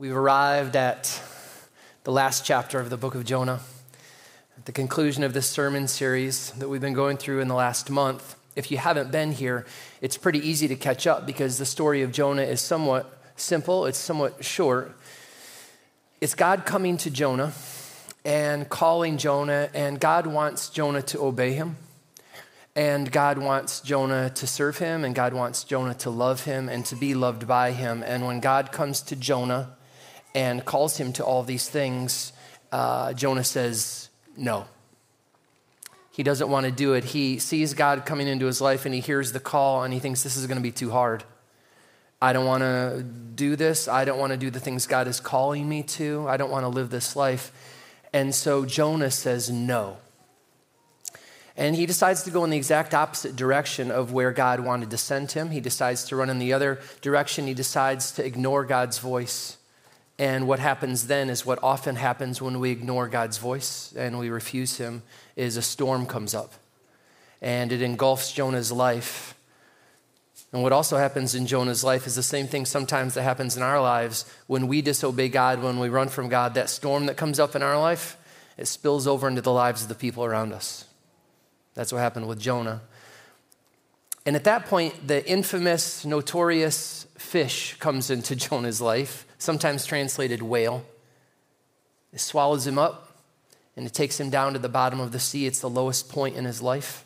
We've arrived at the last chapter of the book of Jonah, at the conclusion of this sermon series that we've been going through in the last month. If you haven't been here, it's pretty easy to catch up because the story of Jonah is somewhat simple, it's somewhat short. It's God coming to Jonah and calling Jonah, and God wants Jonah to obey him. And God wants Jonah to serve him, and God wants Jonah to love him and to be loved by him. And when God comes to Jonah, and calls him to all these things, uh, Jonah says no. He doesn't want to do it. He sees God coming into his life and he hears the call and he thinks this is going to be too hard. I don't want to do this. I don't want to do the things God is calling me to. I don't want to live this life. And so Jonah says no. And he decides to go in the exact opposite direction of where God wanted to send him. He decides to run in the other direction. He decides to ignore God's voice. And what happens then is what often happens when we ignore God's voice and we refuse Him is a storm comes up and it engulfs Jonah's life. And what also happens in Jonah's life is the same thing sometimes that happens in our lives when we disobey God, when we run from God. That storm that comes up in our life, it spills over into the lives of the people around us. That's what happened with Jonah. And at that point, the infamous, notorious fish comes into Jonah's life sometimes translated whale. It swallows him up and it takes him down to the bottom of the sea. It's the lowest point in his life,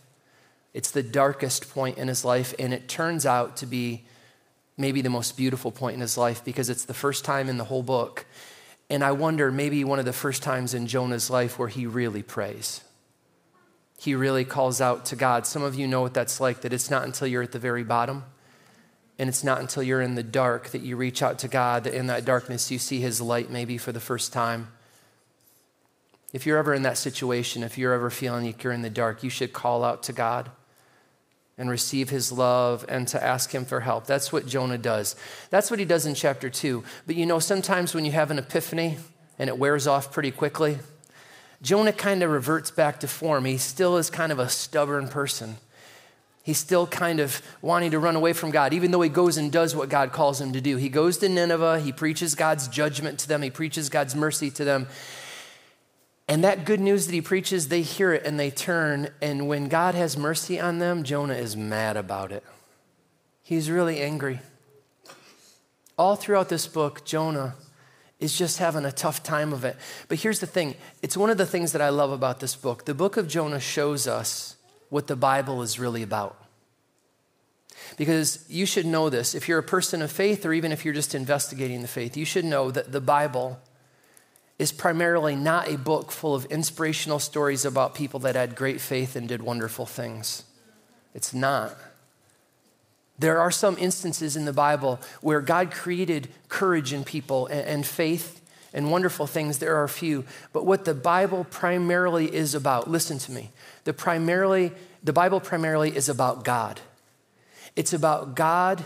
it's the darkest point in his life, and it turns out to be maybe the most beautiful point in his life because it's the first time in the whole book. And I wonder, maybe one of the first times in Jonah's life where he really prays. He really calls out to God. Some of you know what that's like, that it's not until you're at the very bottom and it's not until you're in the dark that you reach out to God, that in that darkness you see His light maybe for the first time. If you're ever in that situation, if you're ever feeling like you're in the dark, you should call out to God and receive His love and to ask Him for help. That's what Jonah does. That's what he does in chapter two. But you know, sometimes when you have an epiphany and it wears off pretty quickly, Jonah kind of reverts back to form. He still is kind of a stubborn person. He's still kind of wanting to run away from God, even though he goes and does what God calls him to do. He goes to Nineveh, he preaches God's judgment to them, he preaches God's mercy to them. And that good news that he preaches, they hear it and they turn. And when God has mercy on them, Jonah is mad about it. He's really angry. All throughout this book, Jonah is just having a tough time of it. But here's the thing it's one of the things that I love about this book. The book of Jonah shows us what the Bible is really about. Because you should know this. If you're a person of faith, or even if you're just investigating the faith, you should know that the Bible is primarily not a book full of inspirational stories about people that had great faith and did wonderful things. It's not. There are some instances in the Bible where God created courage in people and, faith and wonderful things. There are few. But what the Bible primarily is about, listen to me, the, primarily, the Bible primarily is about God. It's about God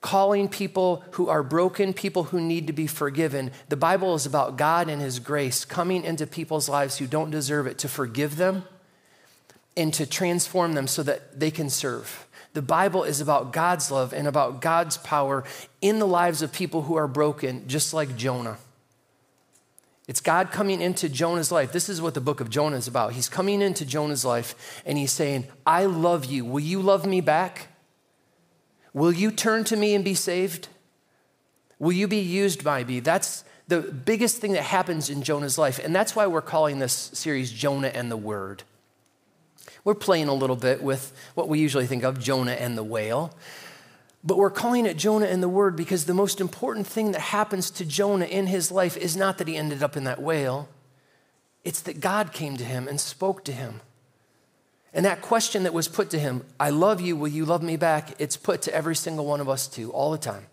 calling people who are broken, people who need to be forgiven. The Bible is about God and His grace coming into people's lives who don't deserve it to forgive them and to transform them so that they can serve. The Bible is about God's love and about God's power in the lives of people who are broken, just like Jonah. It's God coming into Jonah's life. This is what the book of Jonah is about. He's coming into Jonah's life and he's saying, I love you. Will you love me back? Will you turn to me and be saved? Will you be used by me? That's the biggest thing that happens in Jonah's life. And that's why we're calling this series Jonah and the Word. We're playing a little bit with what we usually think of Jonah and the whale. But we're calling it Jonah in the Word because the most important thing that happens to Jonah in his life is not that he ended up in that whale, it's that God came to him and spoke to him. And that question that was put to him, I love you, will you love me back? It's put to every single one of us too, all the time.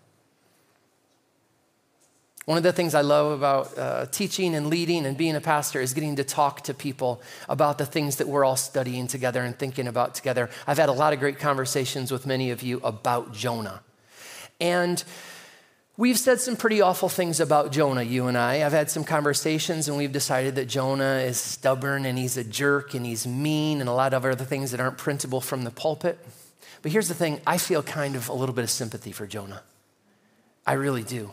One of the things I love about uh, teaching and leading and being a pastor is getting to talk to people about the things that we're all studying together and thinking about together. I've had a lot of great conversations with many of you about Jonah. And we've said some pretty awful things about Jonah, you and I. I've had some conversations and we've decided that Jonah is stubborn and he's a jerk and he's mean and a lot of other things that aren't printable from the pulpit. But here's the thing I feel kind of a little bit of sympathy for Jonah. I really do.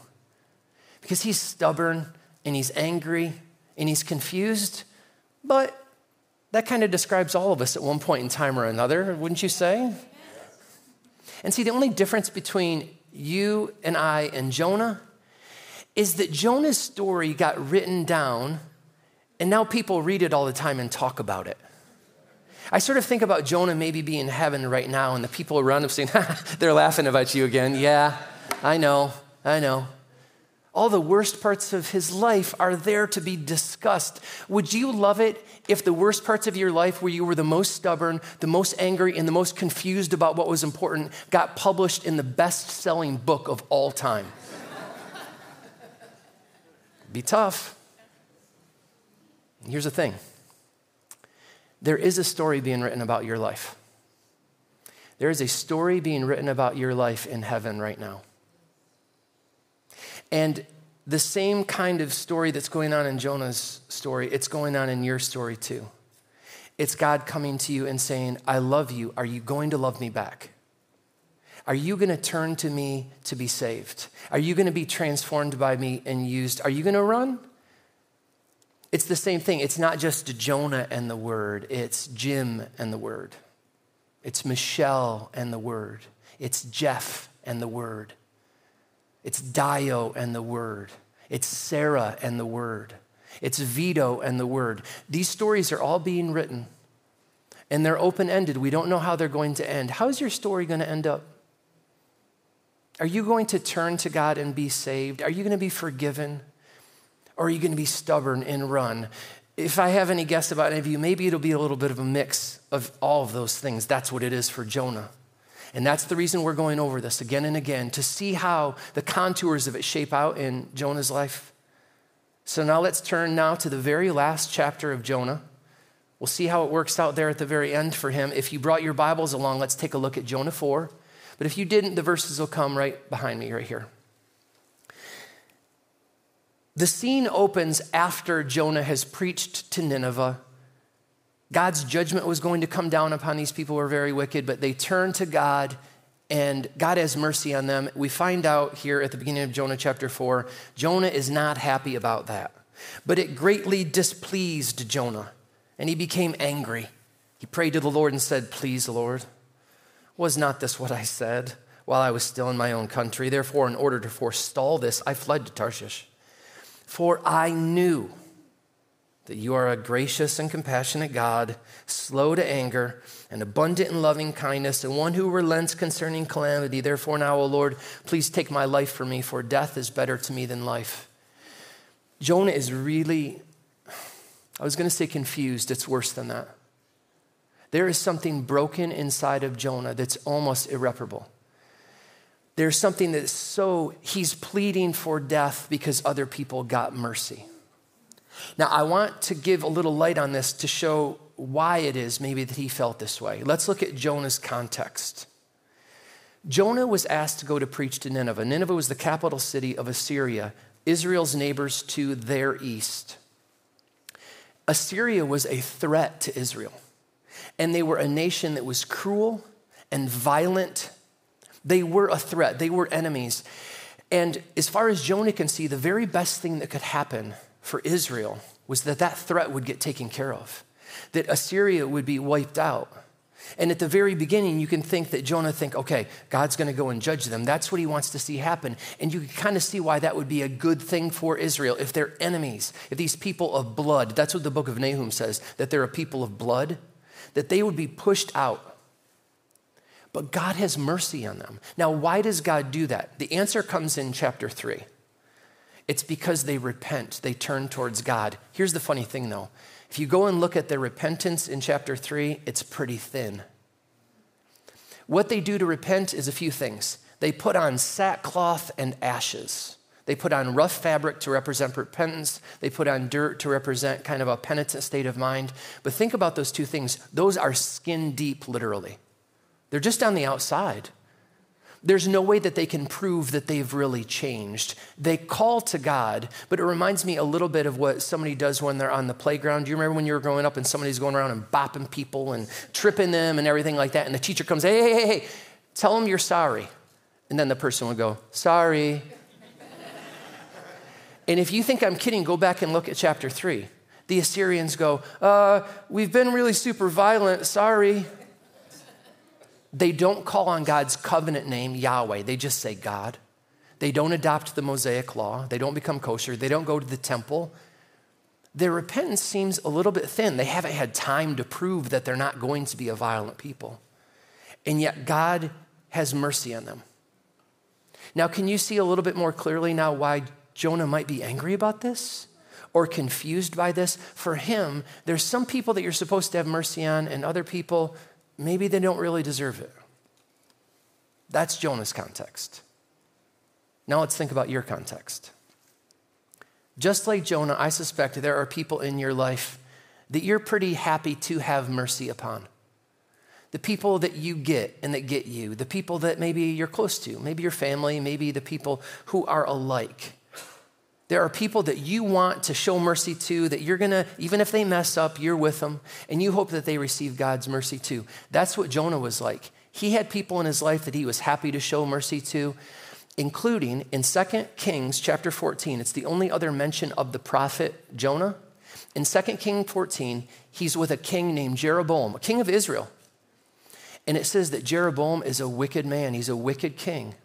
Because he's stubborn and he's angry and he's confused. But that kind of describes all of us at one point in time or another, wouldn't you say? And see, the only difference between you and I and Jonah is that Jonah's story got written down, and now people read it all the time and talk about it. I sort of think about Jonah maybe being in heaven right now, and the people around him saying, They're laughing about you again. Yeah, I know, I know. All the worst parts of his life are there to be discussed. Would you love it if the worst parts of your life, where you were the most stubborn, the most angry, and the most confused about what was important, got published in the best selling book of all time? be tough. Here's the thing there is a story being written about your life. There is a story being written about your life in heaven right now. And the same kind of story that's going on in Jonah's story, it's going on in your story too. It's God coming to you and saying, I love you. Are you going to love me back? Are you going to turn to me to be saved? Are you going to be transformed by me and used? Are you going to run? It's the same thing. It's not just Jonah and the Word, it's Jim and the Word. It's Michelle and the Word. It's Jeff and the Word. It's Dio and the Word. It's Sarah and the Word. It's Vito and the Word. These stories are all being written and they're open ended. We don't know how they're going to end. How's your story going to end up? Are you going to turn to God and be saved? Are you going to be forgiven? Or are you going to be stubborn and run? If I have any guess about any of you, maybe it'll be a little bit of a mix of all of those things. That's what it is for Jonah. And that's the reason we're going over this again and again to see how the contours of it shape out in Jonah's life. So now let's turn now to the very last chapter of Jonah. We'll see how it works out there at the very end for him. If you brought your Bibles along, let's take a look at Jonah 4. But if you didn't, the verses will come right behind me, right here. The scene opens after Jonah has preached to Nineveh. God's judgment was going to come down upon these people who were very wicked, but they turned to God and God has mercy on them. We find out here at the beginning of Jonah chapter 4, Jonah is not happy about that. But it greatly displeased Jonah, and he became angry. He prayed to the Lord and said, Please, Lord, was not this what I said while I was still in my own country? Therefore, in order to forestall this, I fled to Tarshish. For I knew that you are a gracious and compassionate God, slow to anger, and abundant in loving kindness, and one who relents concerning calamity. Therefore, now, O Lord, please take my life from me, for death is better to me than life. Jonah is really, I was going to say confused, it's worse than that. There is something broken inside of Jonah that's almost irreparable. There's something that's so, he's pleading for death because other people got mercy. Now, I want to give a little light on this to show why it is maybe that he felt this way. Let's look at Jonah's context. Jonah was asked to go to preach to Nineveh. Nineveh was the capital city of Assyria, Israel's neighbors to their east. Assyria was a threat to Israel and they were a nation that was cruel and violent. They were a threat, they were enemies. And as far as Jonah can see, the very best thing that could happen for Israel was that that threat would get taken care of, that Assyria would be wiped out. And at the very beginning, you can think that Jonah think, okay, God's going to go and judge them. That's what he wants to see happen. And you can kind of see why that would be a good thing for Israel if they're enemies, if these people of blood, that's what the book of Nahum says, that they're a people of blood that they would be pushed out. But God has mercy on them. Now, why does God do that? The answer comes in chapter 3. It's because they repent, they turn towards God. Here's the funny thing though if you go and look at their repentance in chapter 3, it's pretty thin. What they do to repent is a few things they put on sackcloth and ashes. They put on rough fabric to represent repentance. They put on dirt to represent kind of a penitent state of mind. But think about those two things. Those are skin deep, literally. They're just on the outside. There's no way that they can prove that they've really changed. They call to God, but it reminds me a little bit of what somebody does when they're on the playground. Do you remember when you were growing up and somebody's going around and bopping people and tripping them and everything like that? And the teacher comes, hey, hey, hey, hey, tell them you're sorry. And then the person would go, sorry. And if you think I'm kidding, go back and look at chapter 3. The Assyrians go, uh, We've been really super violent, sorry. They don't call on God's covenant name, Yahweh. They just say God. They don't adopt the Mosaic law. They don't become kosher. They don't go to the temple. Their repentance seems a little bit thin. They haven't had time to prove that they're not going to be a violent people. And yet, God has mercy on them. Now, can you see a little bit more clearly now why Jonah might be angry about this or confused by this? For him, there's some people that you're supposed to have mercy on, and other people, maybe they don't really deserve it. That's Jonah's context. Now let's think about your context. Just like Jonah, I suspect there are people in your life that you're pretty happy to have mercy upon. The people that you get and that get you, the people that maybe you're close to, maybe your family, maybe the people who are alike. There are people that you want to show mercy to, that you're gonna, even if they mess up, you're with them, and you hope that they receive God's mercy too. That's what Jonah was like. He had people in his life that he was happy to show mercy to, including in 2 Kings chapter 14. It's the only other mention of the prophet Jonah. In 2 Kings 14, he's with a king named Jeroboam, a king of Israel. And it says that Jeroboam is a wicked man, he's a wicked king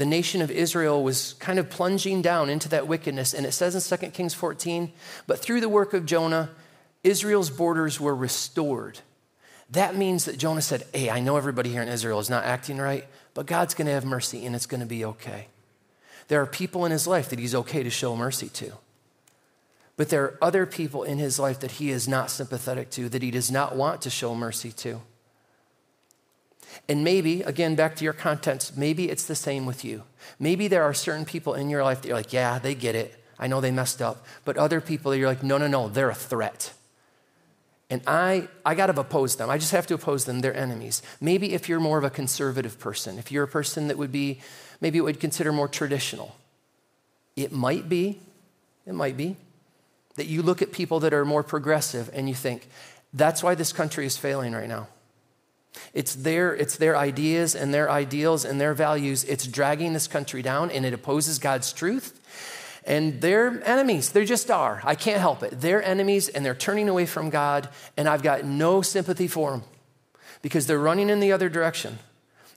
the nation of Israel was kind of plunging down into that wickedness. And it says in 2 Kings 14, but through the work of Jonah, Israel's borders were restored. That means that Jonah said, Hey, I know everybody here in Israel is not acting right, but God's going to have mercy and it's going to be okay. There are people in his life that he's okay to show mercy to. But there are other people in his life that he is not sympathetic to, that he does not want to show mercy to. And maybe, again, back to your contents, maybe it's the same with you. Maybe there are certain people in your life that you're like, yeah, they get it. I know they messed up. But other people, you're like, no, no, no, they're a threat. And I, I got to oppose them. I just have to oppose them. They're enemies. Maybe if you're more of a conservative person, if you're a person that would be, maybe it would consider more traditional, it might be, it might be, that you look at people that are more progressive and you think, that's why this country is failing right now. It's their, it's their ideas and their ideals and their values. It's dragging this country down and it opposes God's truth. And they're enemies. They just are. I can't help it. They're enemies and they're turning away from God, and I've got no sympathy for them because they're running in the other direction.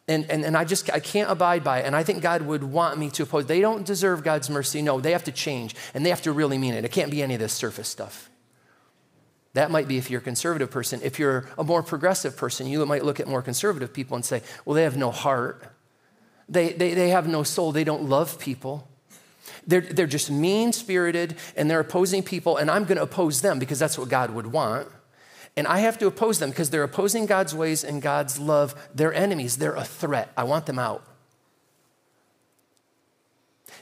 And, and, and I just I can't abide by it. And I think God would want me to oppose. They don't deserve God's mercy. No, they have to change. And they have to really mean it. It can't be any of this surface stuff. That might be if you're a conservative person. If you're a more progressive person, you might look at more conservative people and say, well, they have no heart. They, they, they have no soul. They don't love people. They're, they're just mean spirited and they're opposing people, and I'm going to oppose them because that's what God would want. And I have to oppose them because they're opposing God's ways and God's love. They're enemies, they're a threat. I want them out.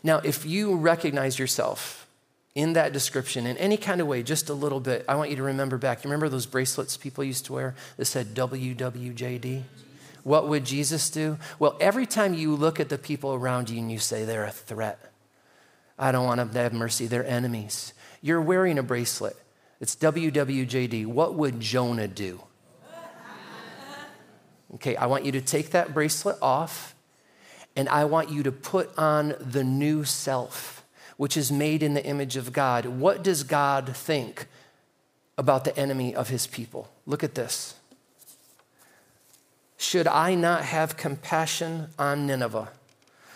Now, if you recognize yourself in that description in any kind of way, just a little bit, I want you to remember back. You remember those bracelets people used to wear that said WWJD? What would Jesus do? Well, every time you look at the people around you and you say they're a threat, I don't want them to have mercy, they're enemies. You're wearing a bracelet. It's WWJD. What would Jonah do? Okay, I want you to take that bracelet off and I want you to put on the new self which is made in the image of God. What does God think about the enemy of his people? Look at this. Should I not have compassion on Nineveh,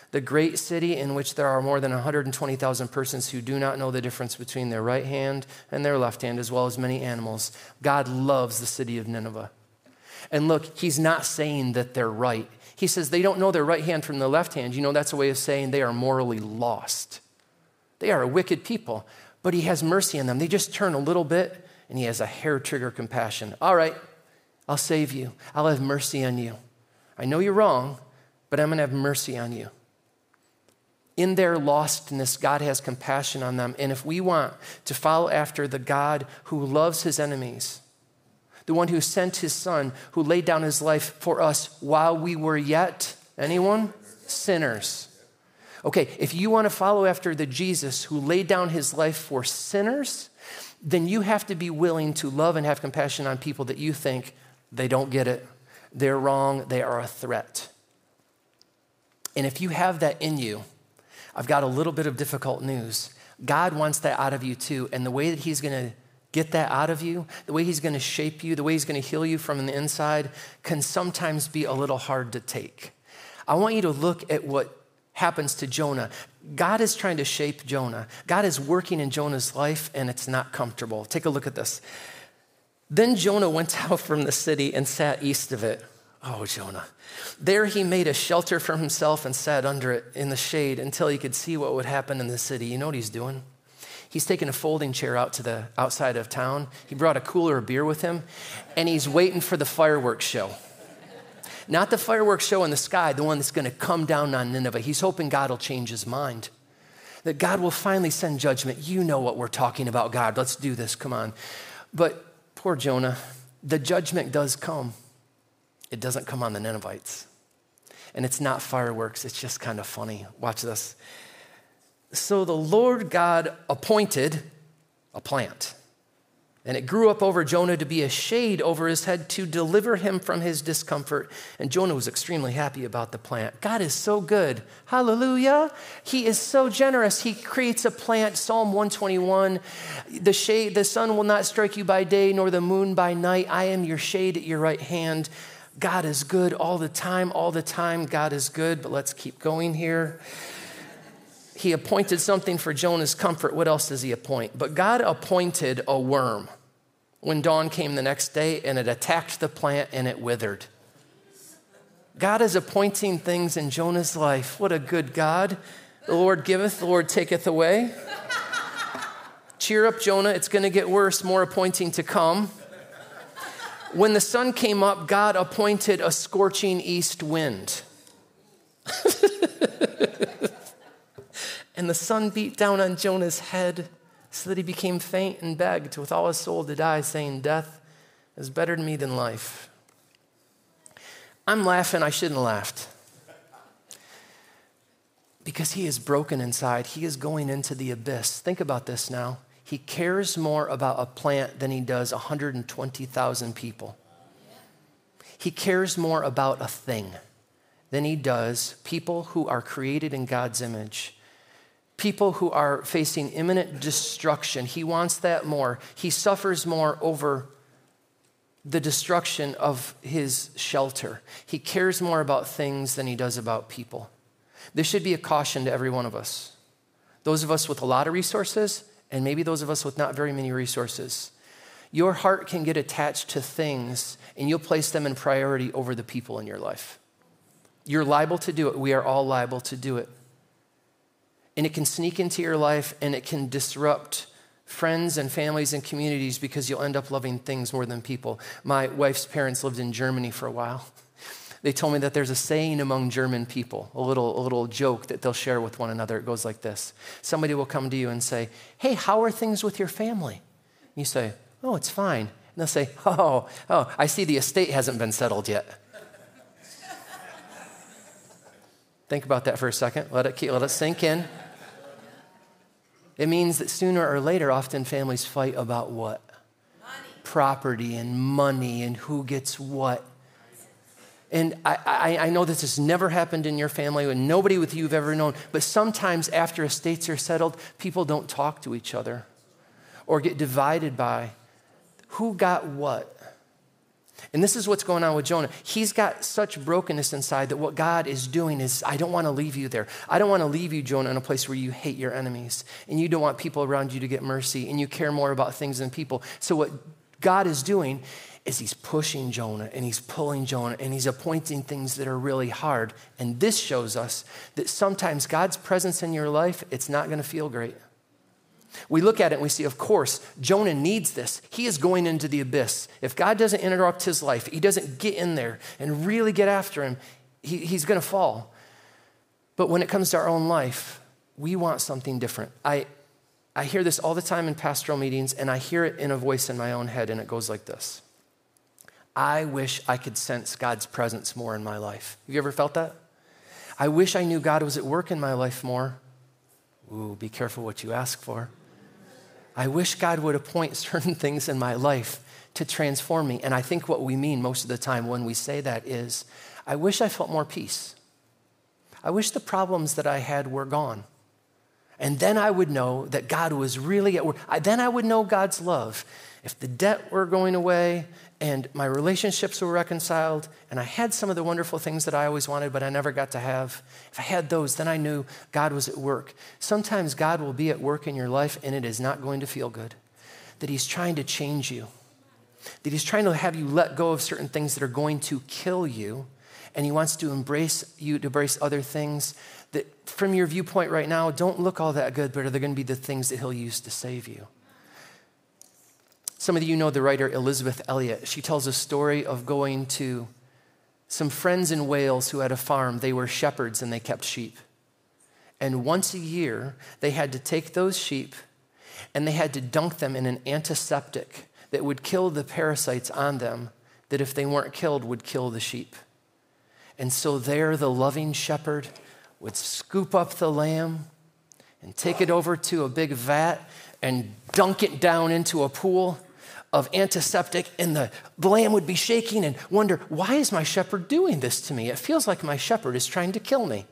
the great city in which there are more than 120,000 persons who do not know the difference between their right hand and their left hand, as well as many animals? God loves the city of Nineveh. And look, he's not saying that they're right. He says they don't know their right hand from the left hand. You know, that's a way of saying they are morally lost. They are a wicked people, but he has mercy on them. They just turn a little bit and he has a hair trigger compassion. All right, I'll save you. I'll have mercy on you. I know you're wrong, but I'm going to have mercy on you. In their lostness, God has compassion on them. And if we want to follow after the God who loves his enemies, the one who sent his son, who laid down his life for us while we were yet, anyone? Sinners. Okay, if you want to follow after the Jesus who laid down his life for sinners, then you have to be willing to love and have compassion on people that you think they don't get it, they're wrong, they are a threat. And if you have that in you, I've got a little bit of difficult news. God wants that out of you too. And the way that He's going to get that out of you, the way He's going to shape you, the way He's going to heal you from the inside can sometimes be a little hard to take. I want you to look at what happens to Jonah. God is trying to shape Jonah. God is working in Jonah's life, and it's not comfortable. Take a look at this. Then Jonah went out from the city and sat east of it. Oh, Jonah. There he made a shelter for himself and sat under it in the shade until he could see what would happen in the city. You know what he's doing? He's taking a folding chair out to the outside of town. He brought a cooler of beer with him, and he's waiting for the fireworks show. Not the fireworks show in the sky, the one that's going to come down on Nineveh. He's hoping God will change his mind. That God will finally send judgment. You know what we're talking about, God. Let's do this. Come on. But poor Jonah, the judgment does come. It doesn't come on the Ninevites. And it's not fireworks, it's just kind of funny. Watch this. So the Lord God appointed a plant and it grew up over Jonah to be a shade over his head to deliver him from his discomfort. And Jonah was extremely happy about the plant. God is so good. Hallelujah. He is so generous. He creates a plant. Psalm 121 the, shade, the sun will not strike you by day, nor the moon by night. I am your shade at your right hand. God is good all the time, all the time. God is good. But let's keep going here he appointed something for Jonah's comfort. What else does he appoint? But God appointed a worm when dawn came the next day and it attacked the plant and it withered. God is appointing things in Jonah's life. What a good God. The Lord giveth, the Lord taketh away. Cheer up, Jonah. It's going to get worse. More appointing to come. When the sun came up, God appointed a scorching east wind. And the sun beat down on Jonah's head so that he became faint and begged with all his soul to die, saying, Death is better to me than life. I'm laughing, I shouldn't have laughed. Because he is broken inside. He is going into the abyss. Think about this now. He cares more about a plant than he does 120,000 people. He cares more about a thing than he does people who are created in God's image people who are facing imminent destruction. He wants that more. He suffers more over the destruction of his shelter. He cares more about things than he does about people. This should be a caution to every one of us. Those of us with a lot of resources, and maybe those of us with not very many resources. Your heart can get attached to things, and you'll place them in priority over the people in your life. You're liable to do it. We are all liable to do it and it can sneak into your life and it can disrupt friends and families and communities because you'll end up loving things more than people. My wife's parents lived in Germany for a while. They told me that there's a saying among German people, a little, a little joke that they'll share with one another. It goes like this Somebody will come to you and say, Hey, how are things with your family? You say, Oh, it's fine. And they'll say, oh, oh, oh, I see the estate hasn't been settled yet. Think about that for a second. Let it, let it sink in. It means that sooner or later, often families fight about what? Money. Property and money and who gets what. And I, I, I, know this has never happened in your family and nobody with you have ever known, but sometimes after estates are settled, people don't talk to each other or get divided by who got what. And this is what's going on with Jonah. He's got such brokenness inside that what God is doing is, I don't want to leave you there. I don't want to leave you, Jonah, in a place where you hate your enemies and you don't want people around you to get mercy and you care more about things than people. So, what God is doing is He's pushing Jonah and He's pulling Jonah and He's appointing things that are really hard. And this shows us that sometimes God's presence in your life, it's not going to feel great. We look at it and we see, of course, Jonah needs this. He is going into the abyss. If God doesn't interrupt his life, he doesn't get in there and really get after him, he, he's going to fall. But when it comes to our own life, we want something different. I, I hear this all the time in pastoral meetings, and I hear it in a voice in my own head, and it goes like this I wish I could sense God's presence more in my life. Have you ever felt that? I wish I knew God was at work in my life more. Ooh, be careful what you ask for. I wish God would appoint certain things in my life to transform me. And I think what we mean most of the time when we say that is, I wish I felt more peace. I wish the problems that I had were gone. And then I would know that God was really at work. I, then I would know God's love. If the debt were going away and my relationships were reconciled and I had some of the wonderful things that I always wanted but I never got to have, if I had those, then I knew God was at work. Sometimes God will be at work in your life and it is not going to feel good. That He's trying to change you, that He's trying to have you let go of certain things that are going to kill you and He wants to embrace you to embrace other things that, from your viewpoint right now, don't look all that good, but are they going to be the things that He'll use to save you? Some of you know the writer Elisabeth Elliot. She tells a story of going to some friends in Wales who had a farm. They were shepherds and they kept sheep. And once a year, they had to take those sheep and they had to dunk them in an antiseptic that would kill the parasites on them, that if they weren't killed, would kill the sheep. And so there, the loving shepherd would scoop up the lamb and take it over to a big vat and dunk it down into a pool of antiseptic, and the lamb would be shaking and wonder, why is my shepherd doing this to me? It feels like my shepherd is trying to kill me.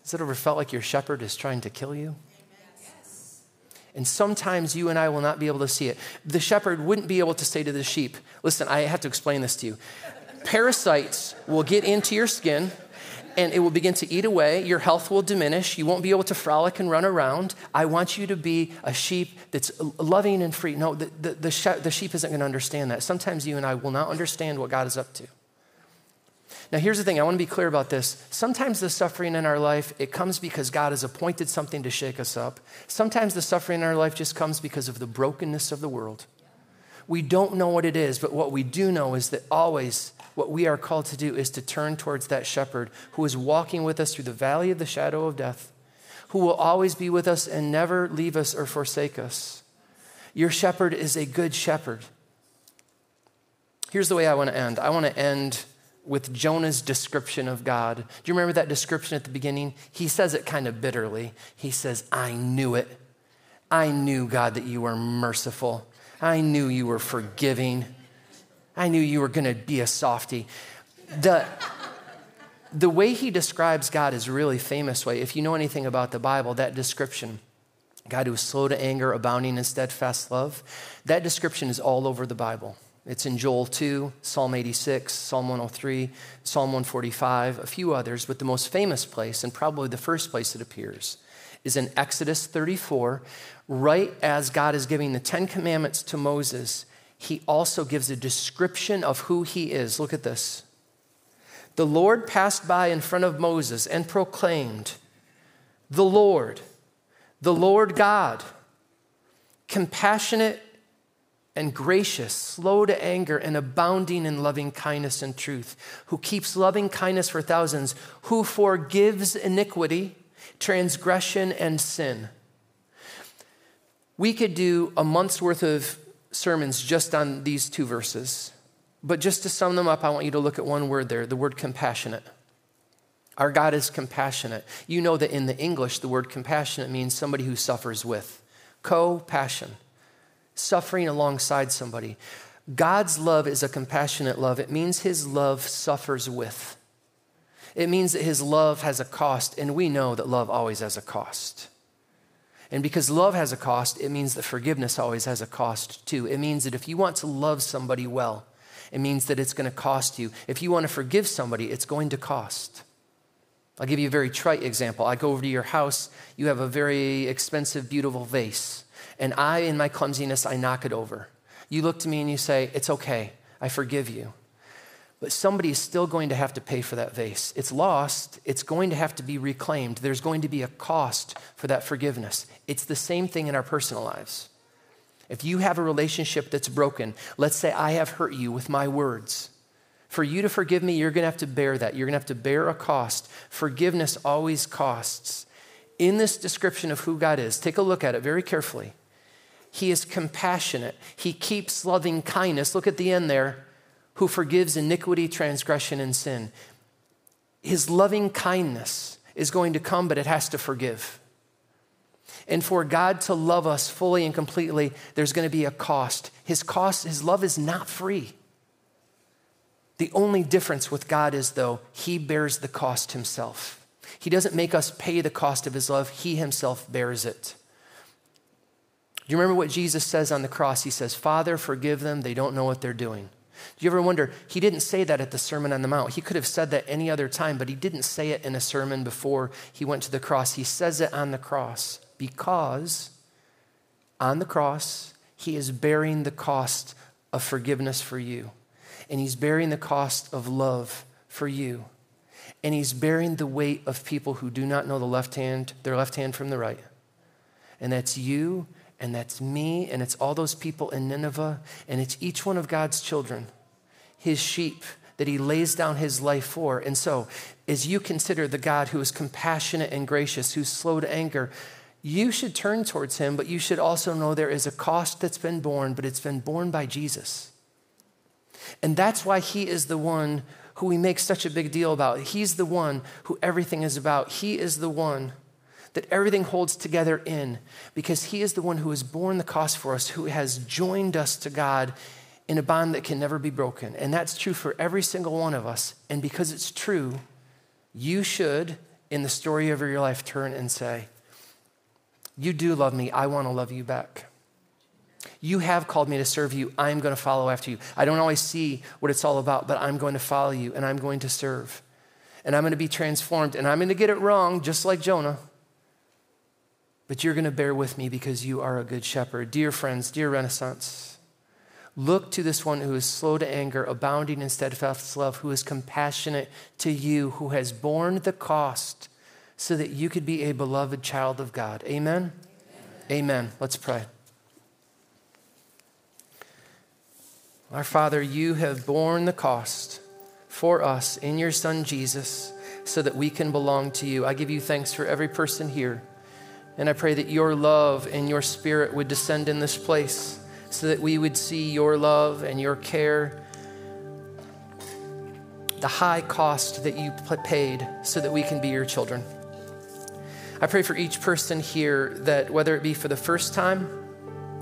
Has it ever felt like your shepherd is trying to kill you? And sometimes you and I will not be able to see it. The shepherd wouldn't be able to say to the sheep, Listen, I have to explain this to you. Parasites will get into your skin and it will begin to eat away. Your health will diminish. You won't be able to frolic and run around. I want you to be a sheep that's loving and free. No, the, the, the, the sheep isn't going to understand that. Sometimes you and I will not understand what God is up to. Now, here's the thing I want to be clear about this. Sometimes the suffering in our life, it comes because God has appointed something to shake us up. Sometimes the suffering in our life just comes because of the brokenness of the world. We don't know what it is, but what we do know is that always what we are called to do is to turn towards that shepherd who is walking with us through the valley of the shadow of death, who will always be with us and never leave us or forsake us. Your shepherd is a good shepherd. Here's the way I want to end I want to end with Jonah's description of God. Do you remember that description at the beginning? He says it kind of bitterly. He says, I knew it. I knew, God, that you were merciful. I knew you were forgiving. I knew you were going to be a softy. The, the way he describes God is really famous way. If you know anything about the Bible, that description, God who is slow to anger, abounding in steadfast love, that description is all over the Bible. It's in Joel 2, Psalm 86, Psalm 103, Psalm 145, a few others, but the most famous place, and probably the first place it appears, is in Exodus 34, right as God is giving the Ten Commandments to Moses he also gives a description of who he is. Look at this. The Lord passed by in front of Moses and proclaimed, The Lord, the Lord God, compassionate and gracious, slow to anger, and abounding in loving kindness and truth, who keeps loving kindness for thousands, who forgives iniquity, transgression, and sin. We could do a month's worth of sermons just on these two verses. But just to sum them up, I want you to look at one word there the word compassionate. Our God is compassionate. You know that in the English, the word compassionate means somebody who suffers with. Co passion, suffering alongside somebody. God's love is a compassionate love. It means his love suffers with. It means that his love has a cost, and we know that love always has a cost. And because love has a cost, it means that forgiveness always has a cost too. It means that if you want to love somebody well, it means that it's going to cost you. If you want to forgive somebody, it's going to cost. I'll give you a very trite example. I go over to your house, you have a very expensive, beautiful vase, and I, in my clumsiness, I knock it over. You look to me and you say, It's okay, I forgive you but somebody is still going to have to pay for that vase. It's lost, it's going to have to be reclaimed. There's going to be a cost for that forgiveness. It's the same thing in our personal lives. If you have a relationship that's broken, let's say I have hurt you with my words. For you to forgive me, you're going to have to bear that. You're going to have to bear a cost. Forgiveness always costs. In this description of who God is, take a look at it very carefully. He is compassionate. He keeps loving kindness. Look at the end there who forgives iniquity, transgression, and sin. His loving kindness is going to come, but it has to forgive. And for God to love us fully and completely, there's going to be a cost. His cost, his love is not free. The only difference with God is, though, he bears the cost himself. He doesn't make us pay the cost of his love, he himself bears it. Do you remember what Jesus says on the cross? He says, Father, forgive them, they don't know what they're doing. Do you ever wonder? He didn't say that at the Sermon on the Mount. He could have said that any other time, but he didn't say it in a sermon before he went to the cross. He says it on the cross because on the cross, he is bearing the cost of forgiveness for you, and he's bearing the cost of love for you, and he's bearing the weight of people who do not know the left hand, their left hand from the right. And that's you and that's me, and it's all those people in Nineveh, and it's each one of God's children, his sheep that he lays down his life for. And so, as you consider the God who is compassionate and gracious, who's slow to anger, you should turn towards him, but you should also know there is a cost that's been borne, but it's been borne by Jesus. And that's why he is the one who we make such a big deal about. He's the one who everything is about. He is the one that everything holds together in because He is the one who has borne the cost for us, who has joined us to God in a bond that can never be broken. And that's true for every single one of us. And because it's true, you should, in the story of your life, turn and say, You do love me. I want to love you back. You have called me to serve you. I'm going to follow after you. I don't always see what it's all about, but I'm going to follow you and I'm going to serve. And I'm going to be transformed and I'm going to get it wrong, just like Jonah but you're going to bear with me because you are a good shepherd. Dear friends, dear Renaissance, look to this one who is slow to anger, abounding in steadfast love, who is compassionate to you, who has borne the cost so that you could be a beloved child of God. Amen? Amen. Amen. Let's pray. Our Father, you have borne the cost for us in your Son Jesus so that we can belong to you. I give you thanks for every person here. And I pray that your love and your spirit would descend in this place so that we would see your love and your care, the high cost that you paid so that we can be your children. I pray for each person here that whether it be for the first time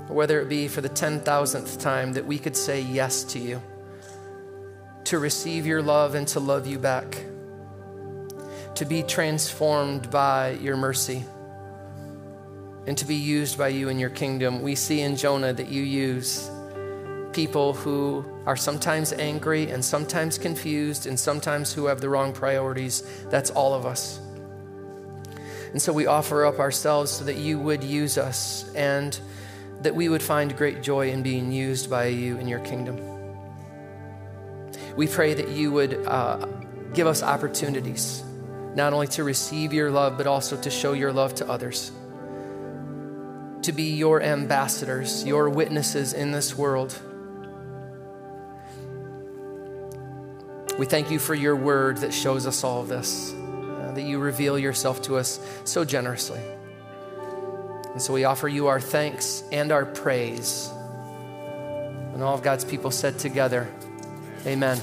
or whether it be for the 10,000th time, that we could say yes to you, to receive your love and to love you back, to be transformed by your mercy and to be used by you in your kingdom. We see in Jonah that you use people who are sometimes angry and sometimes confused and sometimes who have the wrong priorities. That's all of us. And so we offer up ourselves so that you would use us and that we would find great joy in being used by you in your kingdom. We pray that you would uh, give us opportunities, not only to receive your love, but also to show your love to others to be your ambassadors, your witnesses in this world. We thank you for your word that shows us all of this, uh, that you reveal yourself to us so generously. And so we offer you our thanks and our praise. And all of God's people said together, Amen.